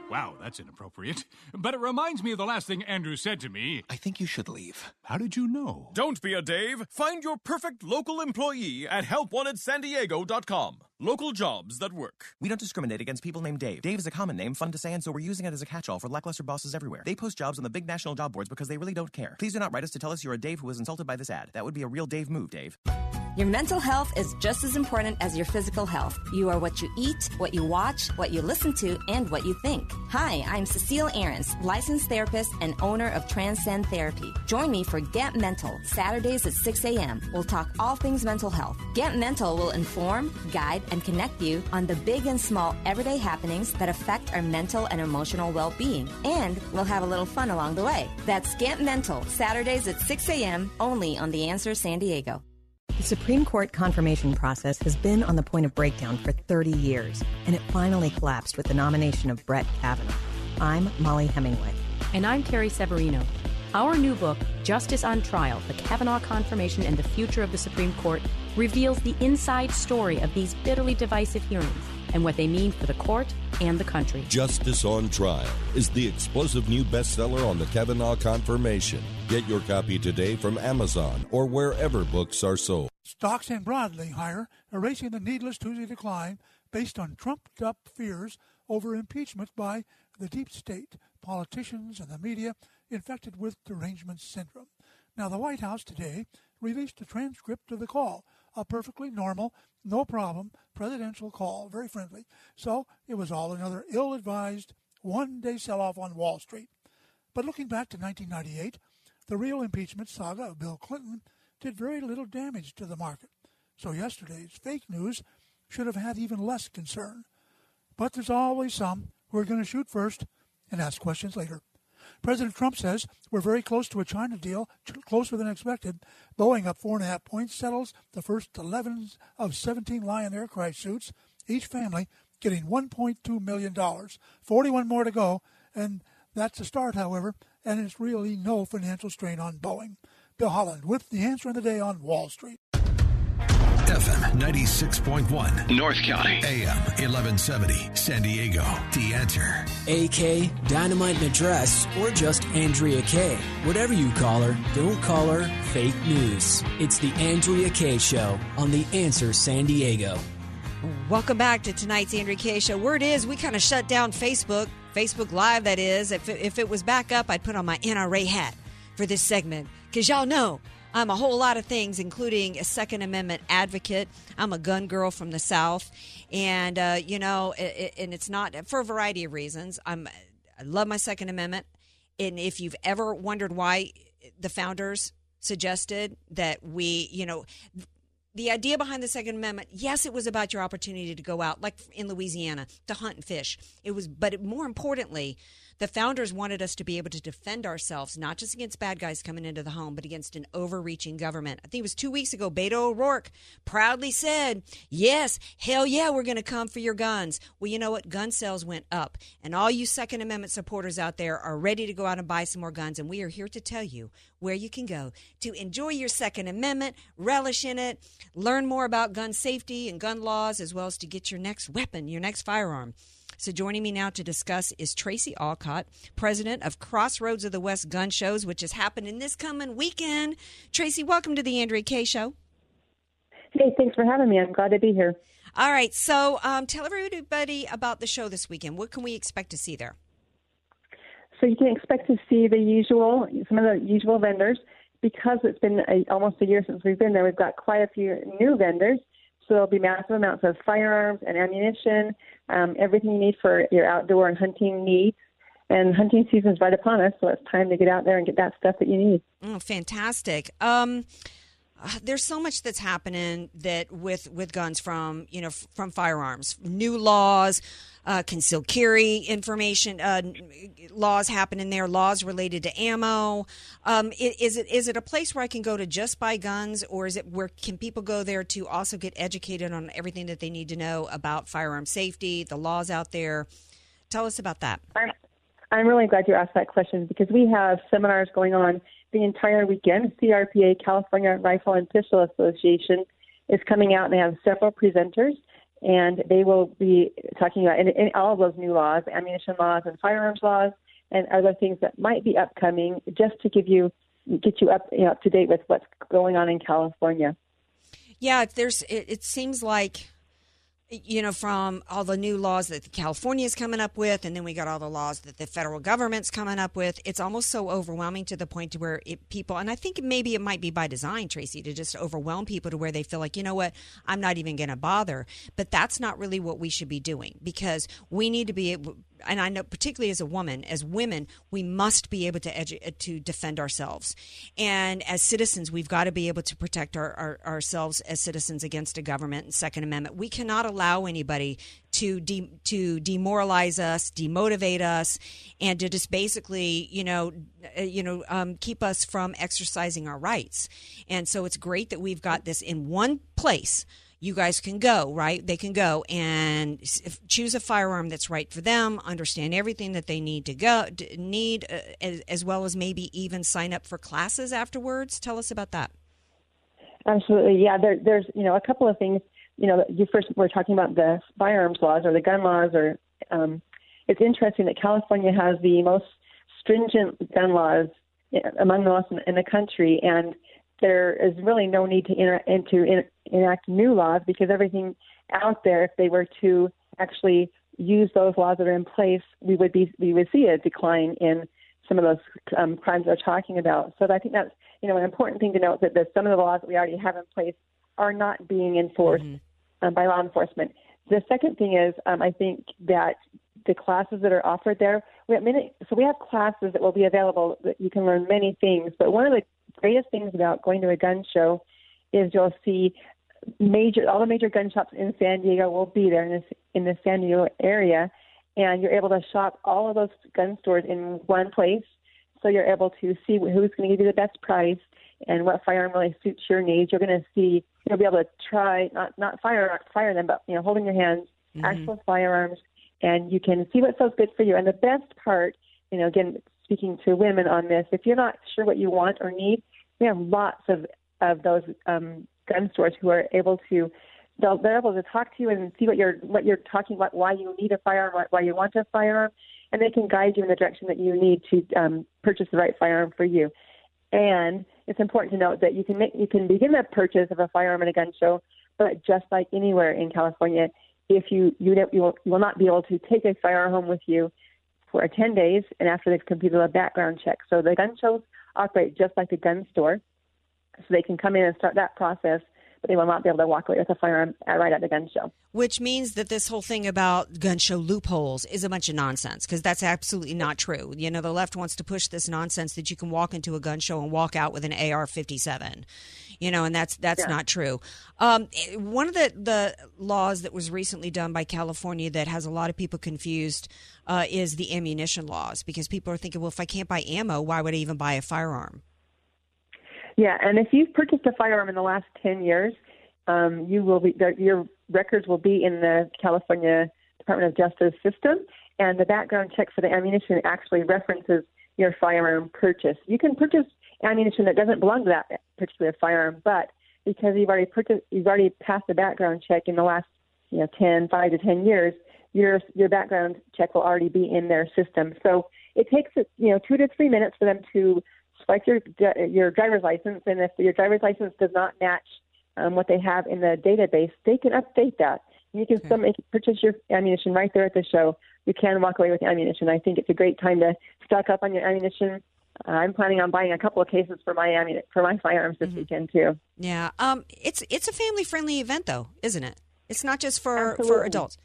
Speaker 30: Wow, that's inappropriate. But it reminds me of the last thing Andrew said to me.
Speaker 29: I think you should leave.
Speaker 30: How did you know?
Speaker 28: Don't be a Dave. Find your perfect local employee at HelpWantedSanDiego.com. Local jobs that work.
Speaker 31: We don't discriminate against people named Dave. Dave is a common name, fun to say, and so we're using it as a catch-all for lackluster bosses everywhere. They post jobs on the big national job boards because they really don't care. Please do not write us to tell us you're a Dave who was insulted by this ad. That would be a real Dave move, Dave.
Speaker 32: Your mental health is just as important as your physical health. You are what you eat, what you watch, what you listen to, and what you think. Hi, I'm Cecile Ahrens, licensed therapist and owner of Transcend Therapy. Join me for Get Mental, Saturdays at 6 a.m. We'll talk all things mental health. Get Mental will inform, guide, and connect you on the big and small everyday happenings that affect our mental and emotional well being. And we'll have a little fun along the way. That's Get Mental, Saturdays at 6 a.m. only on The Answer San Diego.
Speaker 33: The Supreme Court confirmation process has been on the point of breakdown for 30 years, and it finally collapsed with the nomination of Brett Kavanaugh. I'm Mollie Hemingway.
Speaker 34: And I'm Carrie Severino. Our new book, Justice on Trial The Kavanaugh Confirmation and the Future of the Supreme Court, reveals the inside story of these bitterly divisive hearings and what they mean for the court and the country.
Speaker 35: Justice on Trial is the explosive new bestseller on the Kavanaugh confirmation. Get your copy today from Amazon or wherever books are sold.
Speaker 36: Stocks and broadly higher, erasing the needless Tuesday decline based on trumped up fears over impeachment by the deep state, politicians, and the media infected with derangement syndrome. Now, the White House today released a transcript of the call, a perfectly normal, no problem presidential call, very friendly. So it was all another ill advised one day sell off on Wall Street. But looking back to 1998, the real impeachment saga of Bill Clinton did very little damage to the market. So yesterday's fake news should have had even less concern. But there's always some who are going to shoot first and ask questions later. President Trump says we're very close to a China deal, closer than expected. Boeing up four and a half points settles the first 11 of 17 Lion aircraft suits, each family getting $1.2 million. 41 more to go, and that's a start, however, and it's really no financial strain on Boeing. Bill Holland with the answer in the day on Wall Street.
Speaker 11: FM 96.1.
Speaker 14: North County.
Speaker 11: AM 1170. San Diego. The answer.
Speaker 12: AK, Dynamite and Address, or just Andrea Kaye Whatever you call her, don't call her fake news. It's the Andrea Kaye Show on The Answer San Diego.
Speaker 1: Welcome back to tonight's Andrea Kaye Show. Word is we kind of shut down Facebook, Facebook Live, that is. If it, if it was back up, I'd put on my NRA hat for this segment because y'all know I'm a whole lot of things, including a Second Amendment advocate. I'm a gun girl from the South, and uh, you know, it, and it's not for a variety of reasons. I'm I love my Second Amendment, and if you've ever wondered why the founders suggested that we, you know. The idea behind the Second Amendment, yes, it was about your opportunity to go out, like in Louisiana, to hunt and fish. It was, but more importantly, the founders wanted us to be able to defend ourselves, not just against bad guys coming into the home, but against an overreaching government. I think it was two weeks ago, Beto O'Rourke proudly said, Yes, hell yeah, we're going to come for your guns. Well, you know what? Gun sales went up. And all you Second Amendment supporters out there are ready to go out and buy some more guns. And we are here to tell you where you can go to enjoy your Second Amendment, relish in it, learn more about gun safety and gun laws, as well as to get your next weapon, your next firearm. So joining me now to discuss is Tracy Olcott, president of Crossroads of the West Gun Shows, which is happening this coming weekend. Tracy, welcome to the Andrea Kaye Show.
Speaker 37: Hey, thanks for having me. I'm glad to be here.
Speaker 1: All right, so um, tell everybody about the show this weekend. What can we expect to see there?
Speaker 37: So you can expect to see the usual, some of the usual vendors. Because it's been a, almost a year since we've been there, we've got quite a few new vendors. So there'll be massive amounts of firearms and ammunition, um, everything you need for your outdoor and hunting needs. And hunting season is right upon us, so it's time to get out there and get that stuff that you need.
Speaker 1: Oh, fantastic! Um, there's so much that's happening that with with guns from you know from firearms, new laws, uh, concealed carry information uh, laws happening there, laws related to ammo. Um, is it is it a place where I can go to just buy guns, or is it where can people go there to also get educated on everything that they need to know about firearm safety, the laws out there? Tell us about that.
Speaker 37: I'm, I'm really glad you asked that question because we have seminars going on the entire weekend. CRPA, California Rifle and Pistol Association, is coming out and they have several presenters and they will be talking about all of those new laws, ammunition laws and firearms laws, and other things that might be upcoming, just to give you get you up you know, up to date with what's going on in California.
Speaker 1: Yeah, there's it, it seems like you know, from all the new laws that California is coming up with, and then we got all the laws that the federal government's coming up with. It's almost so overwhelming to the point to where it, people, and I think maybe it might be by design, Tracy, to just overwhelm people to where they feel like, you know what, I'm not even going to bother. But that's not really what we should be doing because we need to be and I know particularly as a woman, as women, we must be able to edu- to defend ourselves, and as citizens, we've got to be able to protect our, our, ourselves as citizens against a government and Second Amendment. We cannot allow anybody to de- to demoralize us, demotivate us, and to just basically, you know, uh, you know, um, keep us from exercising our rights. And so it's great that we've got this in one place you guys can go, right? They can go and choose a firearm that's right for them, understand everything that they need to go need uh, as, as, well as maybe even sign up for classes afterwards. Tell us about that.
Speaker 37: Absolutely. Yeah, there, there's, you know, a couple of things, you know, you first we're talking about the firearms laws or the gun laws or um, it's interesting that California has the most stringent gun laws eh, among the in, in the country and there is really no need to, inter- to in- enact new laws because everything out there, if they were to actually use those laws that are in place, we would be we would see a decline in some of those um, crimes we're talking about. So I think that's you know an important thing to note that the, some of the laws that we already have in place are not being enforced mm-hmm. um, by law enforcement. The second thing is um, I think that the classes that are offered there, we have many, so we have classes that will be available that you can learn many things. But one of the greatest things about going to a gun show is you'll see major all the major gun shops in San Diego will be there in this in the San Diego area, and you're able to shop all of those gun stores in one place. So you're able to see who's going to give you the best price and what firearm really suits your needs. You're going to see you'll be able to try not not fire fire them, but you know holding your hands mm-hmm. actual firearms, and you can see what feels good for you. And the best part, you know, again speaking to women on this. If you're not sure what you want or need, we have lots of of those um, gun stores who are able to they'll, they're able to talk to you and see what you're what you're talking about, why you need a firearm, why you want a firearm, and they can guide you in the direction that you need to um, purchase the right firearm for you. And it's important to note that you can make you can begin the purchase of a firearm at a gun show, but just like anywhere in California, if you you, you, will, you will not be able to take a firearm home with you for 10 days and after they've completed a background check. So the gun shows operate just like the gun store. So they can come in and start that process, but they will not be able to walk away with a firearm right at the gun show.
Speaker 1: Which means that this whole thing about gun show loopholes is a bunch of nonsense because that's absolutely not true. You know, the left wants to push this nonsense that you can walk into a gun show and walk out with an AR 57 you know, and that's that's yeah. not true. Um, one of the the laws that was recently done by California that has a lot of people confused uh, is the ammunition laws because people are thinking, well, if I can't buy ammo, why would I even buy a firearm?
Speaker 37: Yeah, and if you've purchased a firearm in the last ten years, um, you will be your records will be in the California Department of Justice system, and the background check for the ammunition actually references your firearm purchase. You can purchase ammunition that doesn't belong to that particular firearm, but because you've already purchased, you've already passed the background check in the last you know 10, 5 to 10 years, your your background check will already be in their system. So it takes you know two to three minutes for them to swipe your your driver's license, and if your driver's license does not match um, what they have in the database, they can update that. You can still make purchase your ammunition right there at the show. You can walk away with ammunition. I think it's a great time to stock up on your ammunition uh, I'm planning on buying a couple of cases for my ammunition for my firearms this mm-hmm. weekend too.
Speaker 1: Yeah, um, it's it's a family friendly event though, isn't it? It's not just for Absolutely. for adults.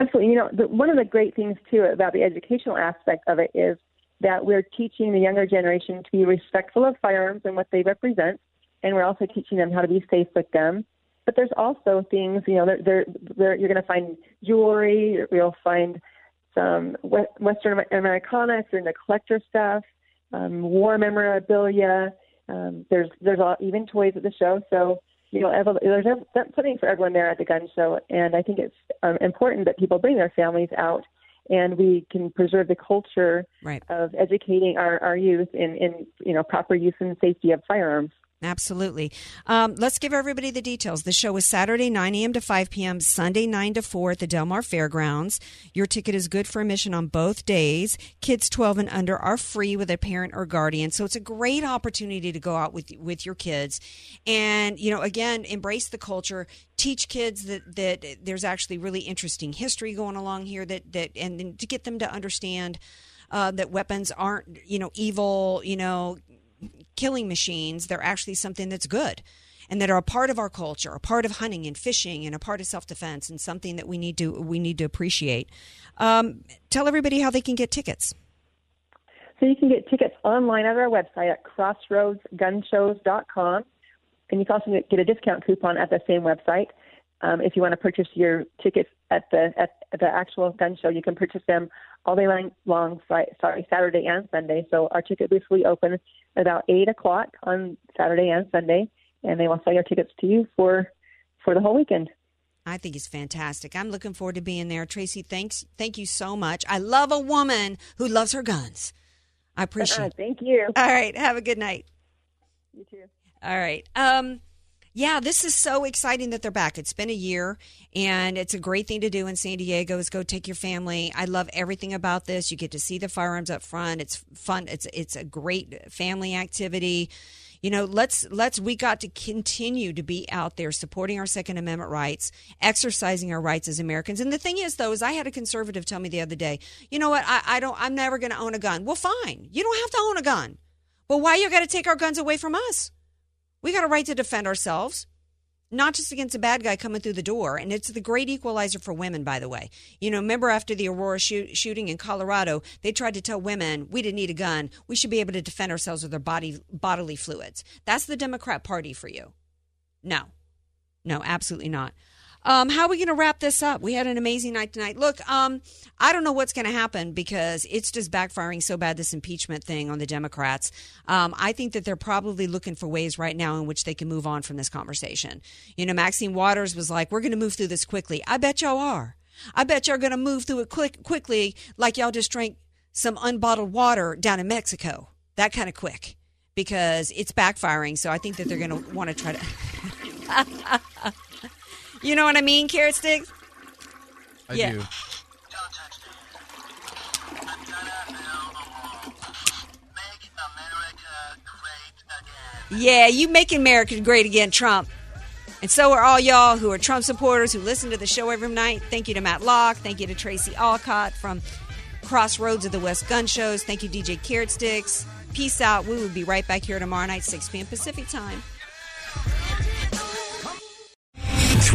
Speaker 37: Absolutely. You know, the, one of the great things too about the educational aspect of it is that we're teaching the younger generation to be respectful of firearms and what they represent, and we're also teaching them how to be safe with them. But there's also things, you know, they're, they're, they're, you're going to find jewelry, you'll find some Western Americana if you're into collector stuff, um, war memorabilia. Um, there's there's all, even toys at the show, so you know there's something for everyone there at the gun show, and I think it's um, important that people bring their families out, and we can preserve the culture
Speaker 1: right.
Speaker 37: of educating our, our youth in, in you know proper use and safety of firearms.
Speaker 1: Absolutely. Um, let's give everybody the details. The show is Saturday, 9 a.m. to 5 p.m., Sunday, 9 to 4 at the Del Mar Fairgrounds. Your ticket is good for admission on both days. Kids 12 and under are free with a parent or guardian. So it's a great opportunity to go out with, with your kids. And, you know, again, embrace the culture, teach kids that, that there's actually really interesting history going along here that, that and to get them to understand uh, that weapons aren't, you know, evil, you know, killing machines. They're actually something that's good. and that are a part of our culture, a part of hunting and fishing, and a part of self defense, and something that we need to we need to appreciate. Um, tell everybody how they can get tickets.
Speaker 37: So you can get tickets online at our website at crossroadsgunshows.com. And you can also get a discount coupon at the same website. Um, if you want to purchase your tickets at the at the actual gun show, you can purchase them all day long, Friday, sorry, Saturday and Sunday. So our ticket booth will be open about eight o'clock on Saturday and Sunday, and they will sell your tickets to you for for the whole weekend.
Speaker 1: I think it's fantastic. I'm looking forward to being there. Tracy, thanks. Thank you so much. I love a woman who loves her guns. I appreciate it.
Speaker 37: Thank you.
Speaker 1: All right. Have a good night.
Speaker 37: You too.
Speaker 1: All right. Um, yeah, this is so exciting that they're back. It's been a year, and it's a great thing to do in San Diego. Is go take your family. I love everything about this. You get to see the firearms up front. It's fun. It's it's a great family activity. You know, let's let's we got to continue to be out there supporting our Second Amendment rights, exercising our rights as Americans. And the thing is, though, is I had a conservative tell me the other day, you know what? I, I don't. I'm never going to own a gun. Well, fine. You don't have to own a gun. But why you got to take our guns away from us? We got a right to defend ourselves, not just against a bad guy coming through the door. And it's the great equalizer for women, by the way. You know, remember after the Aurora shoot, shooting in Colorado, they tried to tell women we didn't need a gun. We should be able to defend ourselves with our body bodily fluids. That's the Democrat Party for you. No, no, absolutely not. Um, how are we going to wrap this up? We had an amazing night tonight. Look, um, I don't know what's going to happen because it's just backfiring so bad, this impeachment thing on the Democrats. Um, I think that they're probably looking for ways right now in which they can move on from this conversation. You know, Maxine Waters was like, we're going to move through this quickly. I bet y'all are. I bet y'all are going to move through it quick, quickly like y'all just drank some unbottled water down in Mexico. That kind of quick because it's backfiring. So I think that they're going to want to try to. You know what I mean, carrot sticks?
Speaker 27: I
Speaker 1: yeah.
Speaker 27: do.
Speaker 1: Yeah, you make America great again, Trump. And so are all y'all who are Trump supporters who listen to the show every night. Thank you to Matt Locke. Thank you to Tracy Olcott from Crossroads of the West Gun Shows. Thank you, DJ Carrot Sticks. Peace out. We will be right back here tomorrow night, 6 p.m. Pacific time.